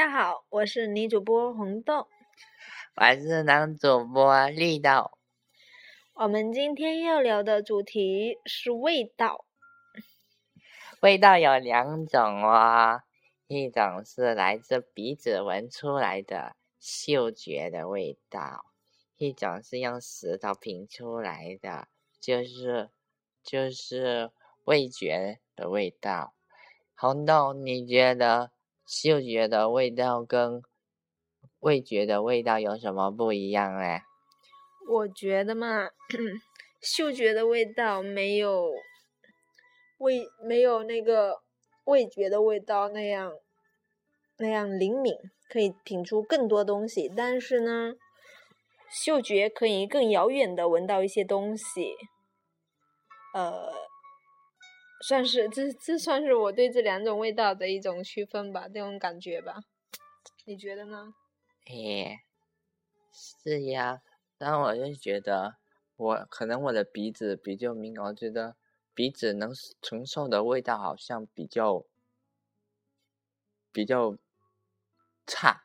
大家好，我是女主播红豆，我是男主播绿豆。我们今天要聊的主题是味道。味道有两种哦，一种是来自鼻子闻出来的嗅觉的味道，一种是用舌头品出来的，就是就是味觉的味道。红豆，你觉得？嗅觉的味道跟味觉的味道有什么不一样嘞？我觉得嘛，嗅觉的味道没有味没有那个味觉的味道那样那样灵敏，可以品出更多东西。但是呢，嗅觉可以更遥远的闻到一些东西，呃。算是这这算是我对这两种味道的一种区分吧，这种感觉吧，你觉得呢？哎，是呀，但我就觉得我可能我的鼻子比较敏感，我觉得鼻子能承受的味道好像比较比较差，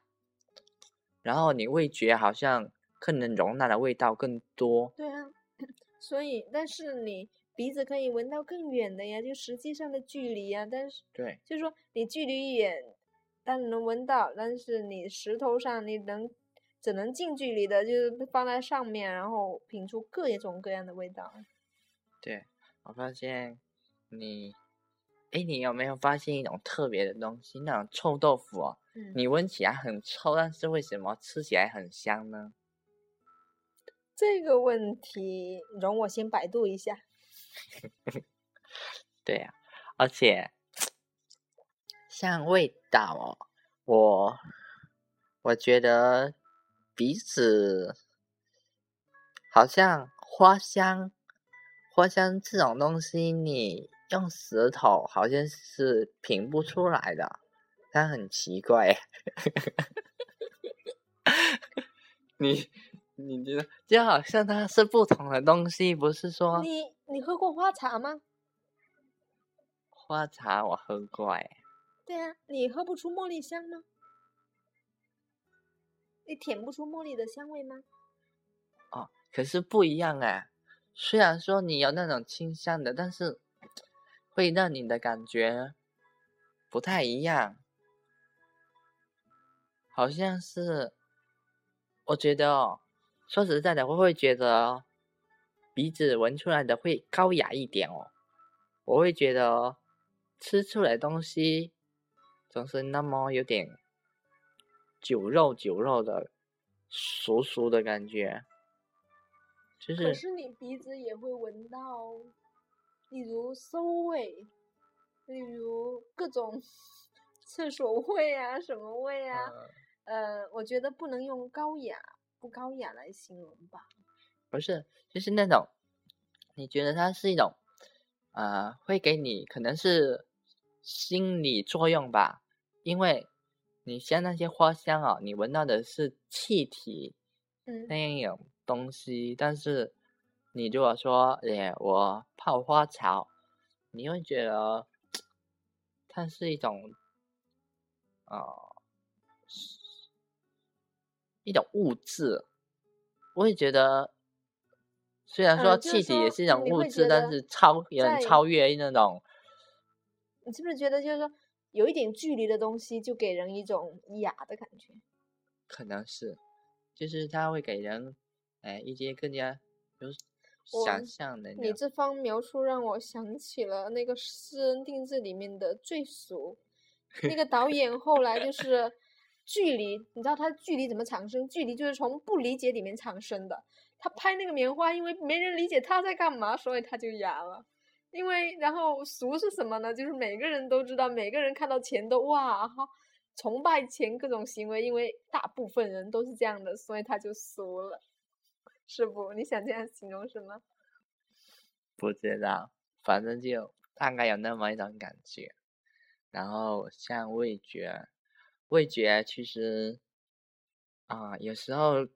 然后你味觉好像更能容纳的味道更多。对啊，所以但是你。鼻子可以闻到更远的呀，就实际上的距离呀。但是，对，就是说你距离远，但能闻到，但是你石头上你能只能近距离的，就是放在上面，然后品出各种各样的味道。对，我发现你，哎，你有没有发现一种特别的东西？那种臭豆腐哦，你闻起来很臭，但是为什么吃起来很香呢？这个问题，容我先百度一下。对呀，而且 像味道哦，我我觉得鼻子好像花香，花香这种东西，你用舌头好像是品不出来的，它很奇怪。你你觉得就好像它是不同的东西，不是说你。你喝过花茶吗？花茶我喝过哎。对啊，你喝不出茉莉香吗？你舔不出茉莉的香味吗？哦，可是不一样哎。虽然说你有那种清香的，但是会让你的感觉不太一样。好像是，我觉得哦，说实在的，我会觉得。鼻子闻出来的会高雅一点哦，我会觉得吃出来东西总是那么有点酒肉酒肉的熟熟的感觉，就是。可是你鼻子也会闻到，例如馊味，例如各种 厕所味啊，什么味啊？呃，我觉得不能用高雅不高雅来形容吧。不是，就是那种，你觉得它是一种，呃，会给你可能是心理作用吧，因为你像那些花香啊，你闻到的是气体，嗯，那样一种东西，但是你如果说，哎，我泡花茶，你会觉得它是一种，啊，一种物质，我会觉得。虽然说气体也是一种物质，但是超也超越那种。你是不是觉得就是说有一点距离的东西就给人一种雅的感觉？可能是，就是它会给人哎一些更加有想象的。你这方描述让我想起了那个《私人定制》里面的最俗，那个导演后来就是距离，你知道他距离怎么产生？距离就是从不理解里面产生的。他拍那个棉花，因为没人理解他在干嘛，所以他就哑了。因为然后俗是什么呢？就是每个人都知道，每个人看到钱都哇哈崇拜钱各种行为，因为大部分人都是这样的，所以他就俗了，是不？你想这样形容什么？不知道，反正就大概有那么一种感觉。然后像味觉，味觉其实啊，有时候。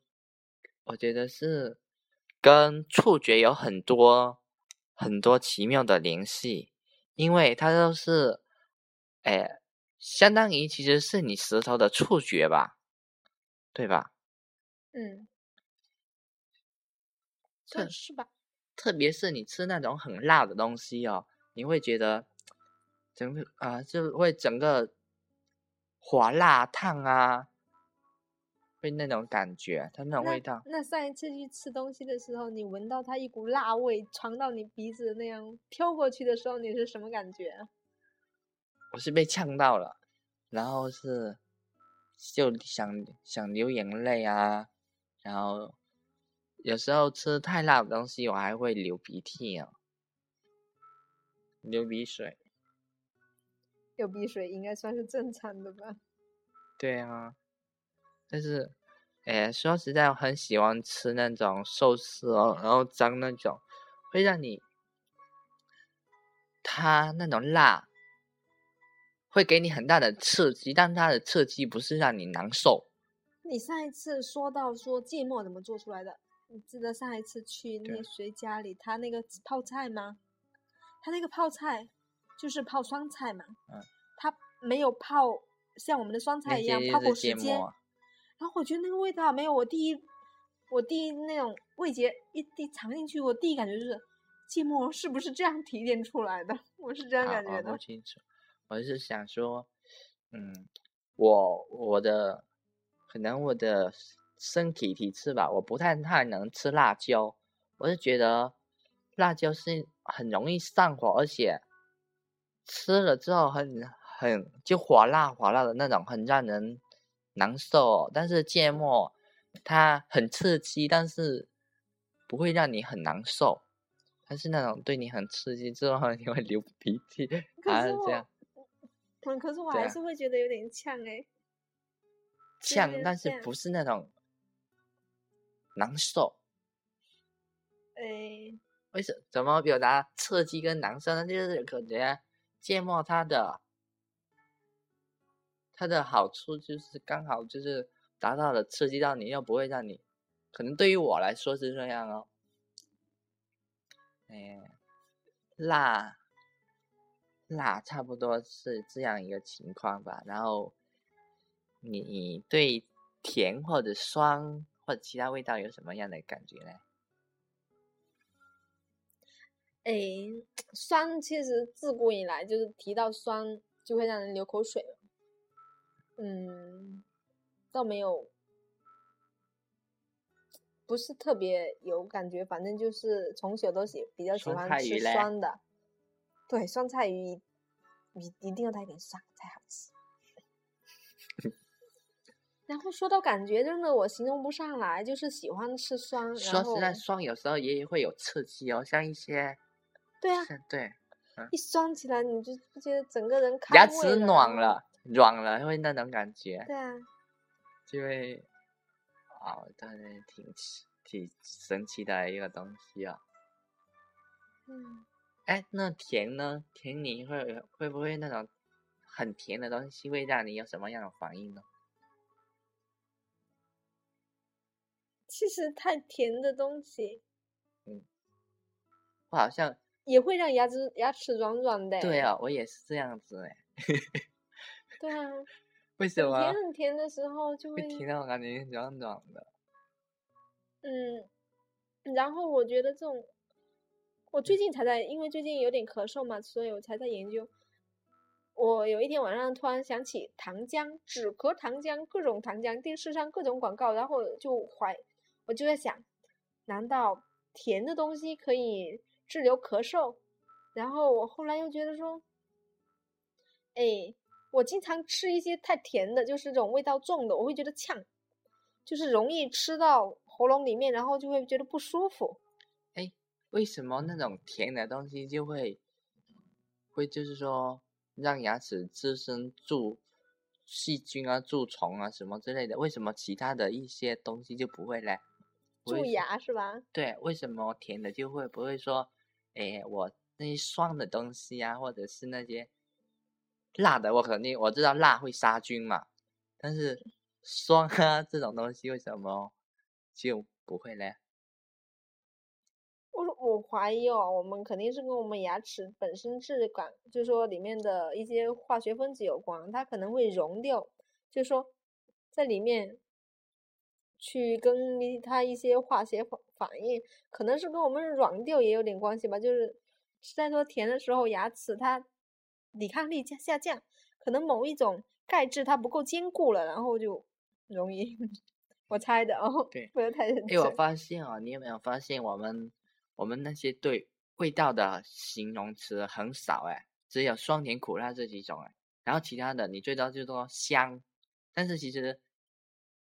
我觉得是跟触觉有很多很多奇妙的联系，因为它都是，哎，相当于其实是你舌头的触觉吧，对吧？嗯，是吧。特别是你吃那种很辣的东西哦，你会觉得整个啊、就会整个火辣烫啊，会那种感觉，它那种味道。那上一次去吃东西的时候，你闻到它一股辣味传到你鼻子那样飘过去的时候，你是什么感觉啊？我是被呛到了，然后是就想想流眼泪啊，然后有时候吃太辣的东西，我还会流鼻涕啊，流鼻水。流鼻水应该算是正常的吧？对啊，但是，哎，说实在，我很喜欢吃那种寿司哦，然后沾那种，会让你，它那种辣，会给你很大的刺激，但它的刺激不是让你难受。你上一次说到说芥末怎么做出来的？你记得上一次去那个谁家里，他那个泡菜吗？他那个泡菜就是泡酸菜嘛，嗯，他没有泡像我们的酸菜一样泡过时间，然后我觉得那个味道没有我第一，我第一那种味觉一滴尝进去，我第一感觉就是芥末是不是这样提炼出来的？我是这样感觉的。清楚，我是想说，嗯，我我的可能我的身体体质吧，我不太太能吃辣椒，我是觉得辣椒是很容易上火，而且吃了之后很很就火辣火辣的那种，很让人难受。但是芥末它很刺激，但是不会让你很难受。它是那种对你很刺激之后 你会流鼻涕，可是我还是这样嗯，可是我还是会觉得有点呛哎。有呛，但是不是那种难受。诶，为什怎么表达刺激跟难受呢？就是感觉芥末它的它的好处就是刚好就是达到了刺激到你，又不会让你，可能对于我来说是这样哦。哎，辣辣差不多是这样一个情况吧。然后你对甜或者酸或者其他味道有什么样的感觉呢？诶，酸其实自古以来就是提到酸就会让人流口水。嗯，倒没有，不是特别有感觉，反正就是从小都喜比较喜欢吃酸的。对，酸菜鱼一一定要带点酸才好吃。然后说到感觉，真的我形容不上来，就是喜欢吃酸。说实在，酸有时候也会有刺激哦，像一些，对啊，像对，一酸起来你就觉得整个人牙齿暖了，软了，会那种感觉，对啊，就会，哦，对对，挺奇挺神奇的一个东西啊、嗯，哎，那甜呢？甜你会会不会那种很甜的东西会让你有什么样的反应呢？其实太甜的东西嗯我好像也会让牙齿牙齿软软的。对，啊，我也是这样子哎，对啊，为什么很甜很甜的时候就会会甜到我感觉软软的？嗯，然后我觉得这种，我最近才在，因为最近有点咳嗽嘛，所以我才在研究。我有一天晚上突然想起糖浆，止咳糖浆，各种糖浆，电视上各种广告，然后就怀，我就在想，难道甜的东西可以治疗咳嗽？然后我后来又觉得说，哎，我经常吃一些太甜的，就是这种味道重的，我会觉得呛，就是容易吃到喉咙里面，然后就会觉得不舒服。哎为什么那种甜的东西就会会就是说让牙齿滋生蛀细菌啊、蛀虫啊什么之类的？为什么其他的一些东西就不会嘞？蛀牙是吧？对，为什么甜的就会不会说，哎，我那些酸的东西啊，或者是那些辣的，我肯定我知道辣会杀菌嘛，但是酸啊 这种东西为什么就不会嘞？我我怀疑哦，我们肯定是跟我们牙齿本身质感，就是说里面的一些化学分子有关，它可能会溶掉，就是说在里面去跟它一些化学反反应，可能是跟我们软掉也有点关系吧。就是吃太多甜的时候，牙齿它抵抗力下下降，可能某一种钙质它不够坚固了，然后就容易。我猜的哦，对，不要太认哎，我。发现哦，你有没有发现我们我们那些对味道的形容词很少哎，只有酸甜苦辣这几种哎，然后其他的你最多就说香，但是其实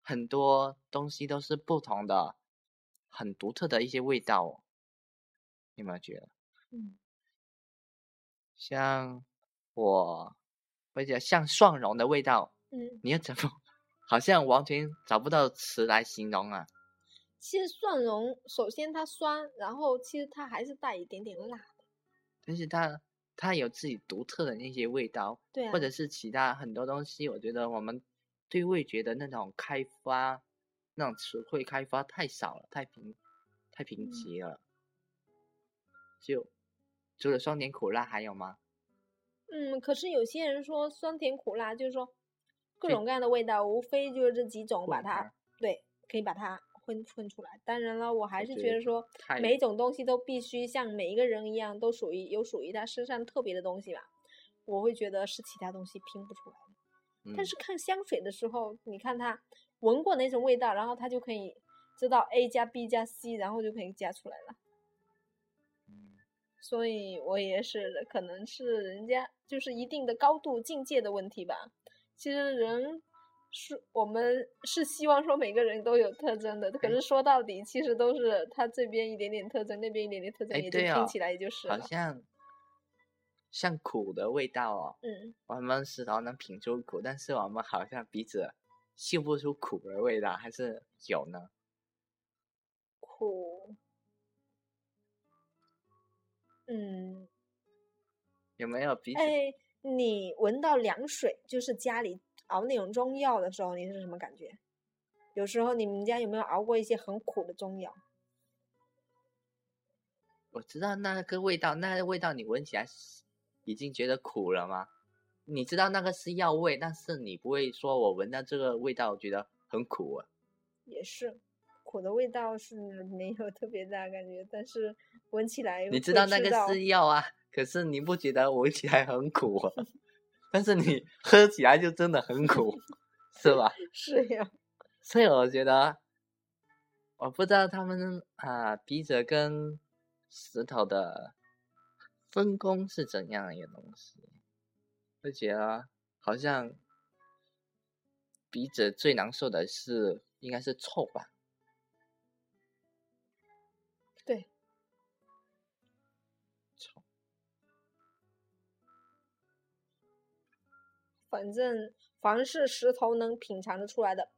很多东西都是不同的，很独特的一些味道哦，你有没有觉得？嗯，像我，或者像蒜蓉的味道，嗯，你要怎么？好像完全找不到词来形容啊。其实蒜蓉首先它酸，然后其实它还是带一点点辣的。但是它它有自己独特的那些味道，对啊，或者是其他很多东西，我觉得我们对味觉的那种开发，那种词汇开发太少了，太平太贫嗯瘠了。就除了酸甜苦辣还有吗？嗯，可是有些人说酸甜苦辣，就是说各种各样的味道，无非就是这几种，把它对可以把它混混出来。当然了，我还是觉得说每一种东西都必须像每一个人一样，都属于有属于他身上特别的东西吧。我会觉得是其他东西拼不出来的。但嗯是看香水的时候，你看他闻过哪种味道，然后他就可以知道 A 加 B 加 C，然后就可以加出来了。嗯所以我也是，可能是人家就是一定的高度境界的问题吧。其实人是我们是希望说每个人都有特征的，可哎是说到底，其实都是他这边一点点特征，那边一点点特征，哎也就对哦拼起来也就是了。好像像苦的味道哦，嗯，我们舌头能品出苦，但是我们好像鼻子嗅不出苦的味道，还是有呢？苦。嗯，有没有鼻子？哎，你闻到凉水，就是家里熬那种中药的时候，你是什么感觉？有时候你们家有没有熬过一些很苦的中药？我知道那个味道，那个味道你闻起来是已经觉得苦了吗？你知道那个是药味，但是你不会说我闻到这个味道，我觉得很苦啊。也是，苦的味道是没有特别大感觉，但是闻起来你知道那个是药啊，可是你不觉得闻起来很苦啊？但是你喝起来就真的很苦，是吧？是呀，所以我觉得，我不知道他们啊鼻子跟石头的分工是怎样一个东西。我觉得好像鼻子最难受的是应该是臭吧？反正凡是石头能品尝得出来的，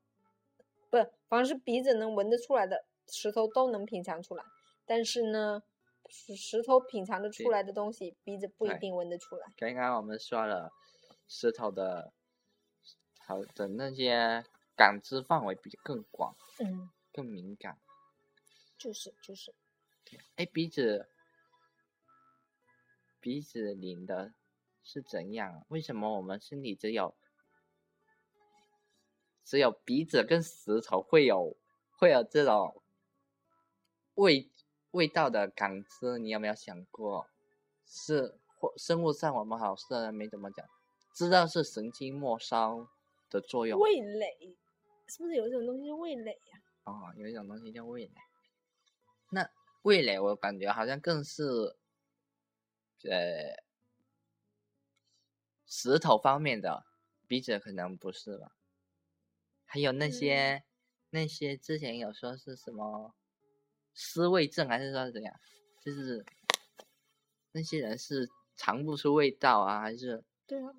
不是，凡是鼻子能闻得出来的，石头都能品尝出来。但是呢，石石头品尝得出来的东西，鼻子不一定闻得出来。刚刚我们说了石头的，好的那些感知范围比更广、嗯，更敏感。就是就是，哎，鼻子，鼻子灵的是怎样啊？为什么我们身体只有只有鼻子跟舌头会有会有这种味味道的感知？你有没有想过？是或生物上我们好像没怎么讲，知道是神经末梢的作用味蕾是不是有一种东西叫味蕾呀、哦，有一种东西叫味蕾。那味蕾我感觉好像更是，呃，石头方面的，鼻子可能不是吧？还有那些、那些之前有说是什么失味症还是说怎样？就是那些人是尝不出味道啊，还是对啊，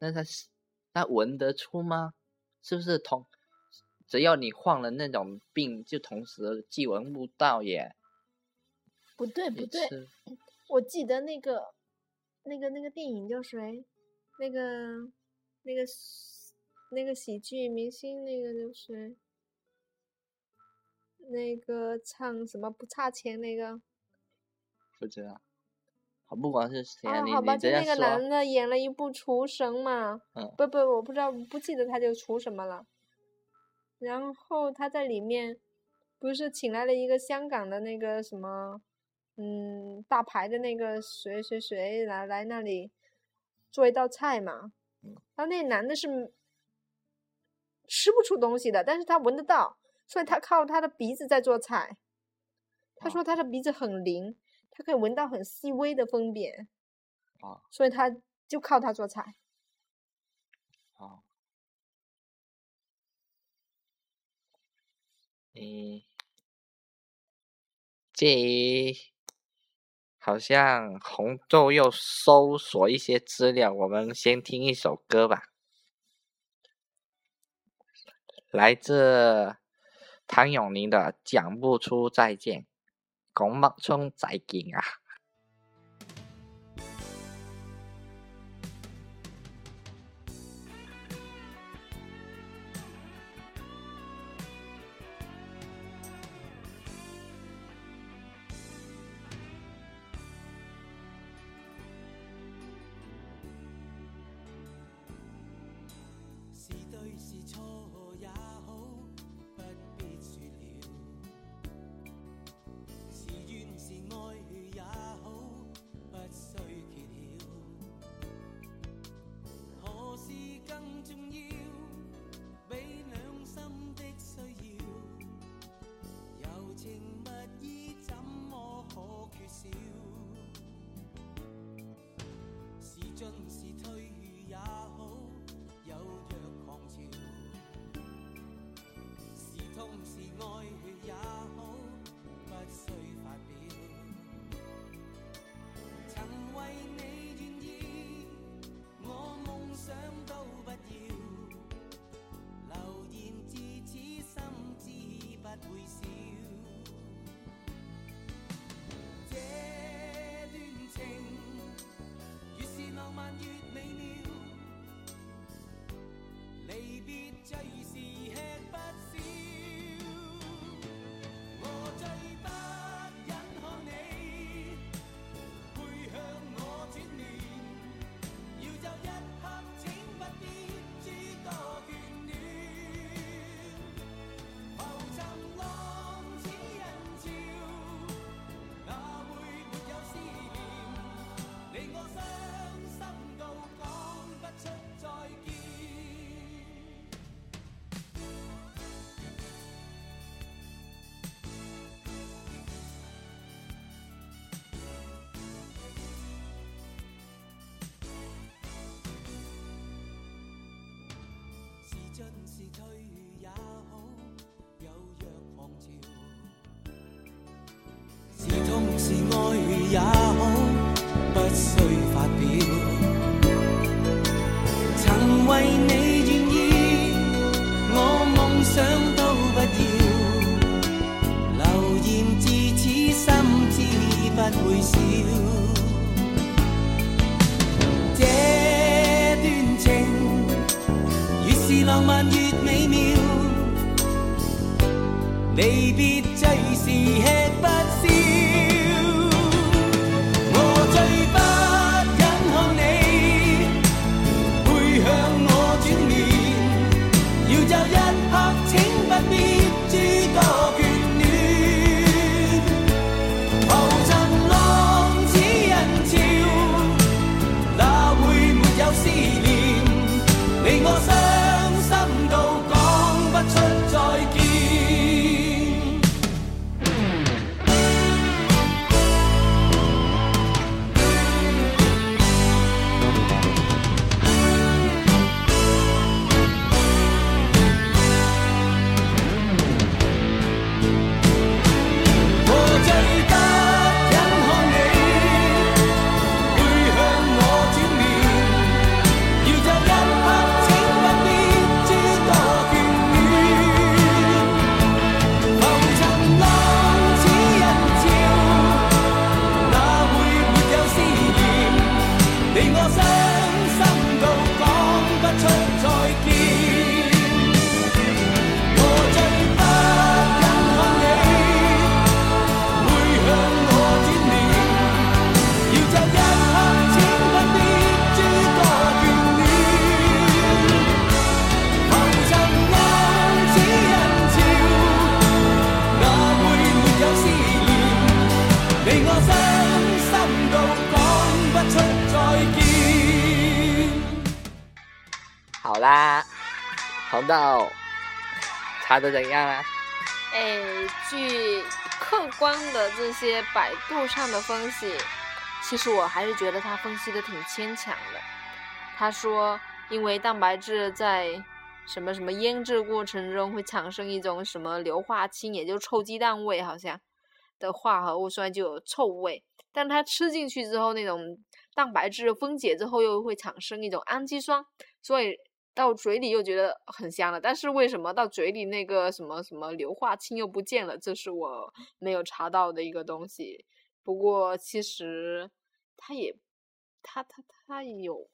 那他是他闻得出吗？是不是同只要你患了那种病，就同时既闻不到也不对不对，我记得那个那个那个电影叫谁？那个那个那个喜剧明星那个就是？那个唱什么不差钱那个不知道。好，不管是谁，啊，你好吧，就那个。男的演了一部《厨神》嘛，嗯不不，我不知道，不记得他就厨什么了。然后他在里面不是请来了一个香港的那个什么，嗯，大牌的那个谁谁谁来来那里做一道菜嘛。嗯然后那男的是吃不出东西的，但是他闻得到，所以他靠他的鼻子在做菜。他说他的鼻子很灵，他可以闻到很细微的分别。啊所以他就靠他做菜。哦。诶，介于好像红豆又搜索一些资料，我们先听一首歌吧，来自谭咏麟的《讲不出再见》，讲不出再见啊！是错离别最是。是退也好，有若狂潮。是痛是愛也好，不需發表。曾為你願意，我夢想都不要。流言自此心知不會少。這段情越是浪漫离别最是吃不消。我最不忍看你背向我转面，要走一刻请不必诸多的怎样啊？哎，据客观的这些百度上的分析，其实我还是觉得他分析的挺牵强的。他说，因为蛋白质在什么什么腌制过程中会产生一种什么硫化氢，也就臭鸡蛋味，好像的化合物，所以就有臭味。但它吃进去之后，那种蛋白质分解之后又会产生一种氨基酸，所以到嘴里又觉得很香了。但是为什么到嘴里那个什么什么硫化氢又不见了？这是我没有查到的一个东西。不过其实它也，它它它有，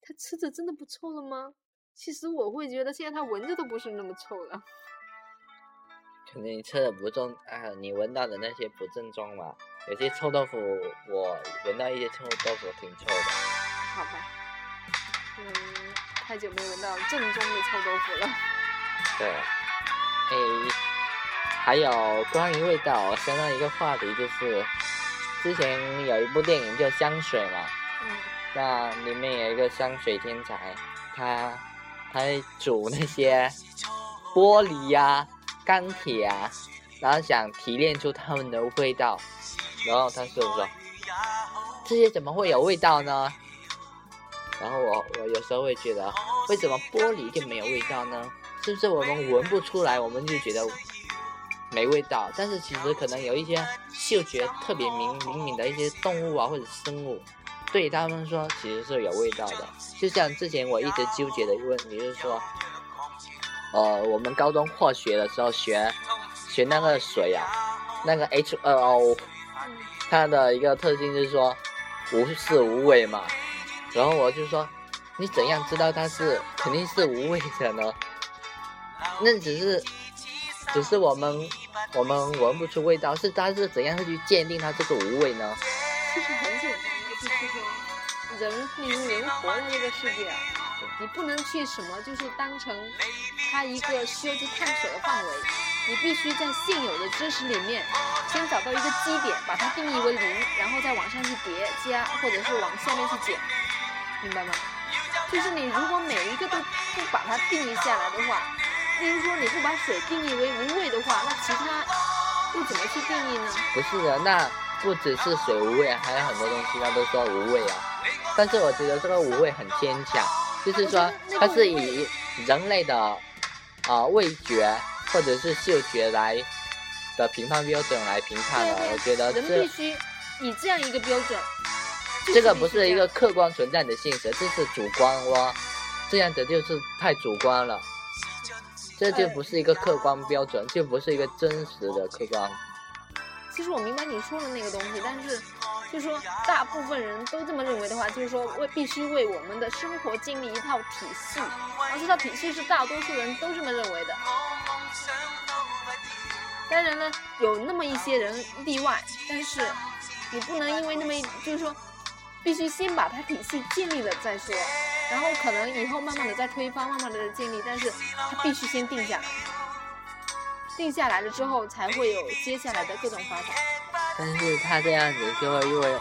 它吃着真的不臭了吗？其实我会觉得现在它闻着都不是那么臭了。可能你吃的不正啊，你闻到的那些不正宗嘛。有些臭豆腐，我闻到一些臭豆腐挺臭的。好吧，嗯，太久没闻到正宗的臭豆腐了。对，诶，还有关于味道，我想到一个话题，就是之前有一部电影叫《香水》嘛，嗯，那里面有一个香水天才，他他煮那些玻璃呀、钢铁啊，然后想提炼出它们的味道。然后他说说，这些怎么会有味道呢？然后我我有时候会觉得，为什么玻璃就没有味道呢？是不是我们闻不出来，我们就觉得没味道？但是其实可能有一些嗅觉特别敏灵敏的一些动物啊或者生物，对他们说其实是有味道的。就像之前我一直纠结的一个问题，就是说，呃，我们高中化学的时候学学那个水啊，那个 H2O。它的一个特性就是说无色无味嘛，然后我就说你怎样知道它是肯定是无味的呢？那只是只是我们我们闻不出味道，是它是怎样去鉴定它这个无味呢？其实很简单，就是说人例如人活在这个世界啊，你不能去什么就是当成它一个需要去探索的范围。你必须在现有的知识里面，先找到一个基点，把它定义为零，然后再往上去叠加，或者是往下面去减，明白吗？就是你如果每一个都不把它定义下来的话，例如说你不把水定义为无味的话，那其他又怎么去定义呢？不是的，那不只是水无味，还有很多东西它都说无味啊。但是我觉得这个无味很牵强，就是说它是以人类的啊味觉。或者是嗅觉来的评判标准来评判的，我觉得人必须以这样一个标准。这个不是一个客观存在的现实，这是主观哇，这样子就是太主观了，这就不是一个客观标准，就不是一个真实的客观。其实我明白你说的那个东西，但是就是说大部分人都这么认为的话，就是说为必须为我们的生活建立一套体系，而这套体系是大多数人都这么认为的。当然了，有那么一些人例外，但是你不能因为那么一，就是说，必须先把它体系建立了再说，然后可能以后慢慢的再推翻，慢慢的建立，但是它必须先定下来，定下来了之后才会有接下来的各种发展。但是他这样子就会因为啊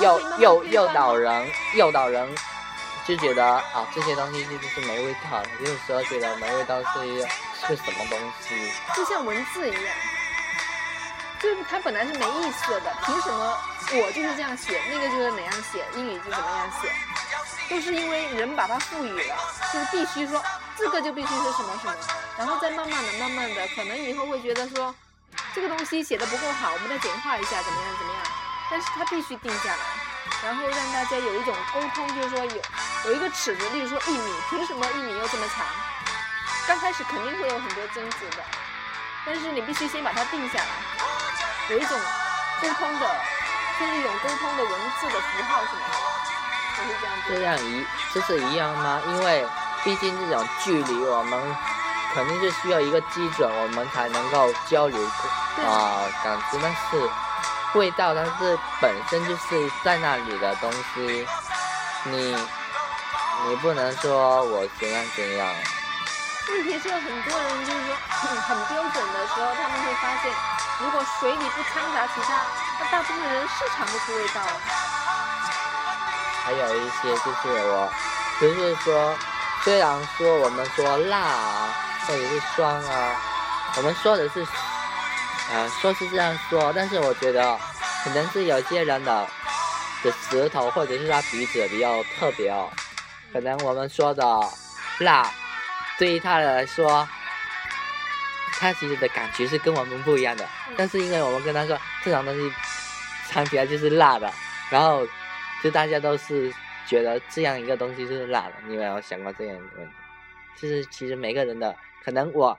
诱诱诱导人，诱导人就觉得啊这些东西就是没味道，有时候觉得没味道是一个。是什么东西？就像文字一样，就是它本来是没意思的，凭什么我就是这样写，那个就是哪样写，英语就怎么样写，都是因为人把它赋予了，就是必须说这个就必须是什么什么，然后再慢慢的、慢慢的，可能以后会觉得说这个东西写的不够好，我们再简化一下，怎么样怎么样，但是它必须定下来，然后让大家有一种沟通，就是说有有一个尺子，例如说一米，凭什么一米又这么长？刚开始肯定会有很多争执的，但是你必须先把它定下来，有一种沟通的，就是一种沟通的文字的符号什么的，就是这样子。这样一，这是一样吗？因为毕竟这种距离，我们肯定是需要一个基准，我们才能够交流啊感知。但是味道，它是本身就是在那里的东西，你你不能说我怎样怎样。问题是很多人就是说很标准的时候，他们会发现，如果水里不掺杂其他，大部分人是尝不出味道。还有一些就是我就是说，虽然说我们说辣啊，或者是酸啊，我们说的是，呃，说是这样说，但是我觉得可能是有些人的的舌头或者是他鼻子比较特别哦，可能我们说的辣，对于他来说，他其实的感觉是跟我们不一样的，但是因为我们跟他说这种东西尝起来就是辣的，然后就大家都是觉得这样一个东西就是辣的，你有没有想过这样一个问题？就是其实每个人的可能我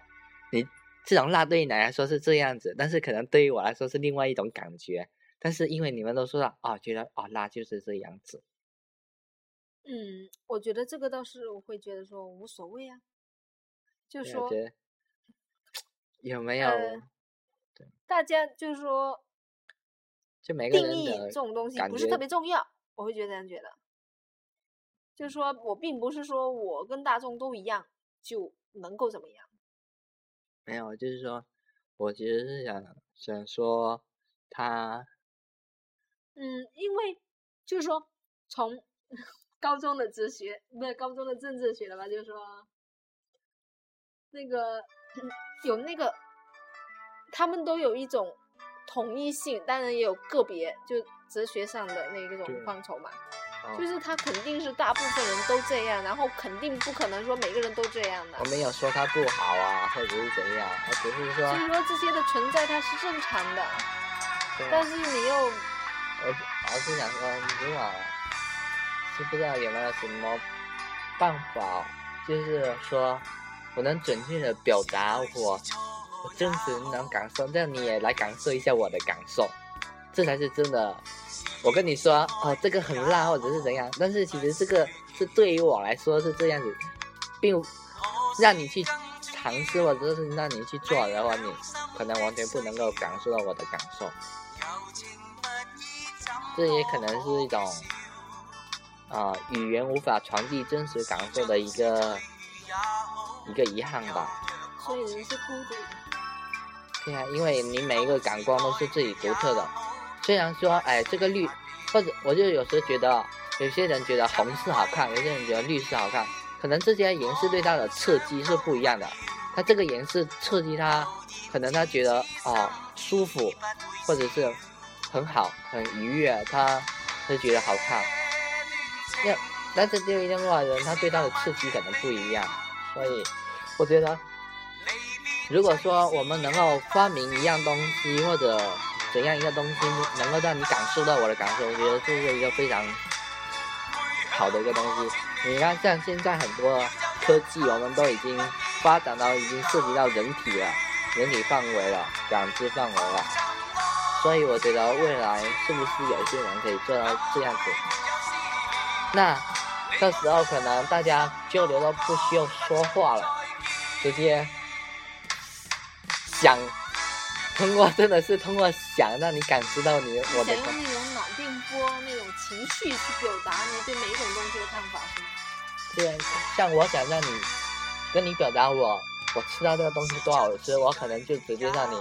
你这种辣对于你来说是这样子，但是可能对于我来说是另外一种感觉。但是因为你们都说到哦，觉得哦辣就是这样子，嗯，我觉得这个倒是我会觉得说无所谓啊，就说有没有、呃大家就是说就每个定义这种东西不是特别重要，我会觉得这样觉得。就是说我并不是说我跟大众都一样就能够怎么样，没有，就是说，我其实是想想说他嗯，因为就是说从 高中的哲学不是高中的政治学了吧，就是说那个 有那个他们都有一种统一性，当然也有个别就哲学上的那一种范畴嘛。哦就是他肯定是大部分人都这样，然后肯定不可能说每个人都这样的我。没有说他不好啊，或者是怎样，我只是说，就是说这些的存在它是正常的，但是你又我我是想说，如果是不知道有没有什么办法，就是说我能准确的表达我真实能感受，这样你也来感受一下我的感受，这才是真的。我跟你说，哦，这个很辣或者是怎样，但是其实这个是对于我来说是这样子，并让你去尝试或者是让你去做的话，你可能完全不能够感受到我的感受。这也可能是一种，啊、语言无法传递真实感受的一个一个遗憾吧。所以人是孤独对啊，因为你每一个感官都是自己独特的。虽然说，哎，这个绿，或者我就有时候觉得，有些人觉得红色好看，有些人觉得绿色好看，可能这些颜色对他的刺激是不一样的。他这个颜色刺激他，可能他觉得哦舒服，或者是很好、很愉悦，他会觉得好看。那但是对于另外人，他对他的刺激可能不一样，所以我觉得，如果说我们能够发明一样东西，或者怎样一个东西能够让你感受到我的感受，我觉得这是一个非常好的一个东西。你看，像现在很多科技，我们都已经发展到已经涉及到人体了，人体范围了，感知范围了。所以我觉得未来是不是有些人可以做到这样子？那到时候可能大家交流都不需要说话了，直接想通过真的是通过想让你感知到你我的想用那种脑电波那种情绪去表达你对每一种东西的看法，是吗？对，像我想让你跟你表达我我吃到这个东西多好吃，我可能就直接让你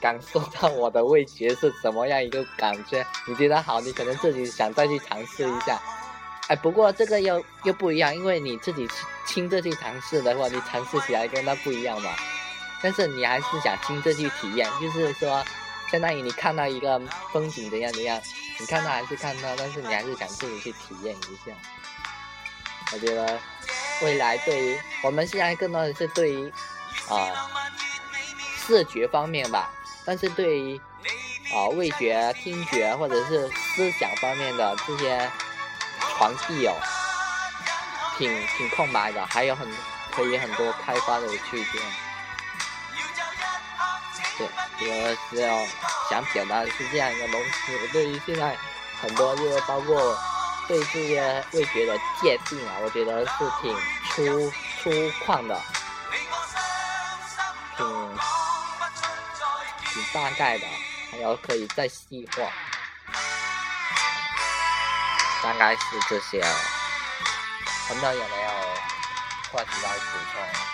感受到我的味觉是怎么样一个感觉。你觉得好，你可能自己想再去尝试一下。哎，不过这个又又不一样，因为你自己亲自去尝试的话，你尝试起来跟它不一样嘛。但是你还是想亲自去体验，就是说，相当于你看到一个风景怎样怎样，你看到还是看到，但是你还是想自己去体验一下。我觉得未来对于我们现在更多的是对于啊、视觉方面吧，但是对于啊、味觉、听觉或者是思想方面的这些传递哦，挺挺空白的，还有很可以很多开发的区间。对，我只有想表达的是这样一个东西。我对于现在很多就是包括对这些味觉的界定啊，我觉得是挺粗粗犷的，挺挺大概的，还有可以再细化。大概是这些了。朋友有没有话题来补充？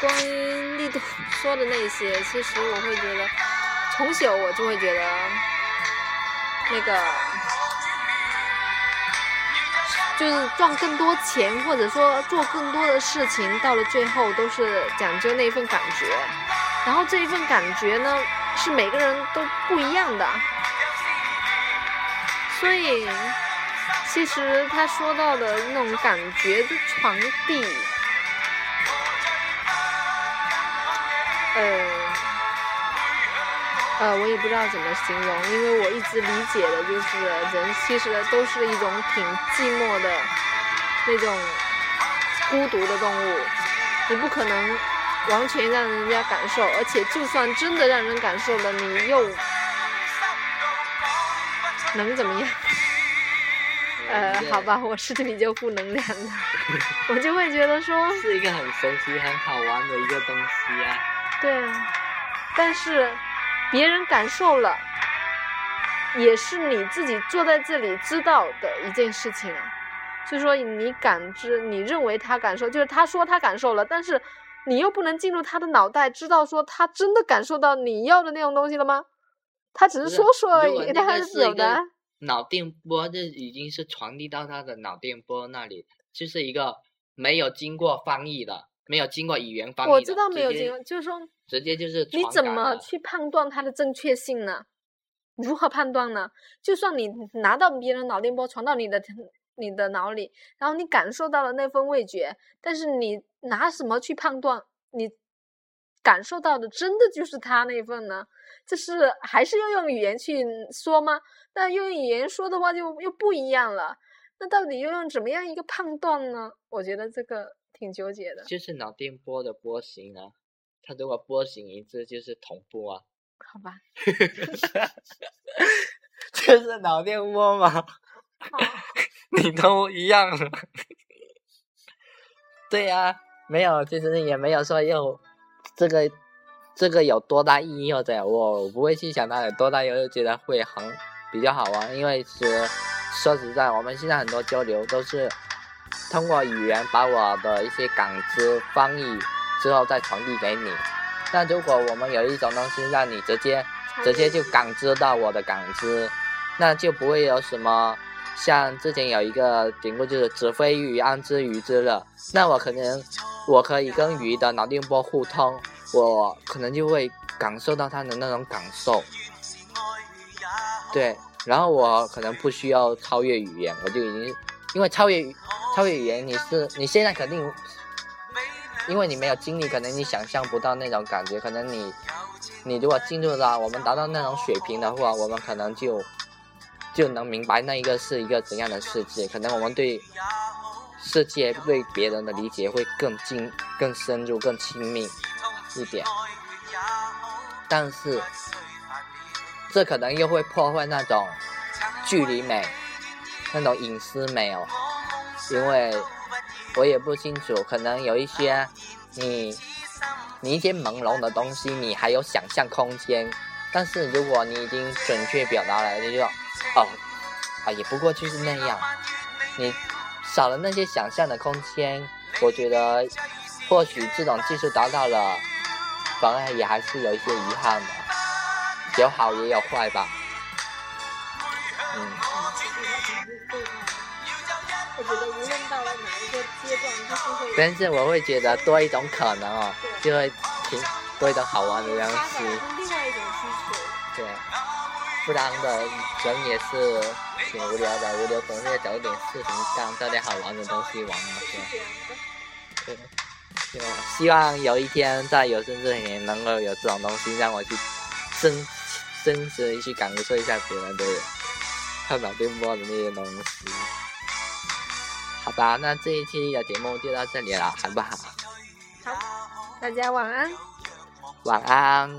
关于力度说的那些，其实我会觉得，从小我就会觉得，那个就是赚更多钱，或者说做更多的事情，到了最后都是讲究那份感觉。然后这一份感觉呢，是每个人都不一样的。所以，其实他说到的那种感觉的传递，呃，呃，我也不知道怎么形容，因为我一直理解的就是人其实都是一种挺寂寞的那种孤独的动物，你不可能完全让人家感受，而且就算真的让人感受了，你又能怎么样？呃，好吧，我是比较负能量的，我就会觉得说，是一个很神奇、很好玩的一个东西啊。对，但是别人感受了，也是你自己坐在这里知道的一件事情啊。所以说你感知，你认为他感受，就是他说他感受了，但是你又不能进入他的脑袋，知道说他真的感受到你要的那种东西了吗？他只是说说而已，他还是有的。脑电波这已经是传递到他的脑电波那里，就是一个没有经过翻译的，没有经过语言翻译。我知道没有经过，就是说直接就是你怎么去判断它的正确性呢？如何判断呢？就算你拿到别人脑电波传到你的你的脑里，然后你感受到了那份味觉，但是你拿什么去判断你感受到的真的就是他那份呢？就是还是要用语言去说吗？那用语言说的话就又不一样了。那到底要用怎么样一个判断呢？我觉得这个挺纠结的。就是脑电波的波形啊，它如果波形一致就是同步啊，好吧，就是脑电波嘛，你都一样了。对呀、没有，其实也没有说有这个这个有多大意义或者我不会去想它有多大意义，觉得会很比较好玩，因为是说实在，我们现在很多交流都是通过语言把我的一些感知翻译之后再传递给你。那如果我们有一种东西让你直接直接就感知到我的感知，那就不会有什么像之前有一个典故就是“子非鱼，安知鱼之乐”。那我可能我可以跟鱼的脑电波互通，我可能就会感受到它的那种感受。对，然后我可能不需要超越语言，我就已经因为超越超越语言，你是你现在肯定。因为你没有经历，可能你想象不到那种感觉。可能你，你如果进入了我们达到那种水平的话，我们可能就就能明白那一个是一个怎样的世界。可能我们对世界、对别人的理解会更精、更深入、更亲密一点。但是，这可能又会破坏那种距离美、那种隐私美哦，因为。我也不清楚，可能有一些你你一些朦胧的东西，你还有想象空间。但是如果你已经准确表达了，你就哦啊，也不过就是那样。你少了那些想象的空间，我觉得或许这种技术达到了，反而也还是有一些遗憾的，有好也有坏吧。但是我会觉得多一种可能哦，就会挺多一种好玩的东西，另外一种需求。对，不然的人也是挺无聊的，无聊总是要找一点事情干，找点好玩的东西玩嘛，是吧？这样的，对，希望有一天在有生之年能够有这种东西让我去真真实地去感受一下别人的看脑电波的那些东西。好吧，那这一期的节目就到这里了，好不好？好，大家晚安。晚安。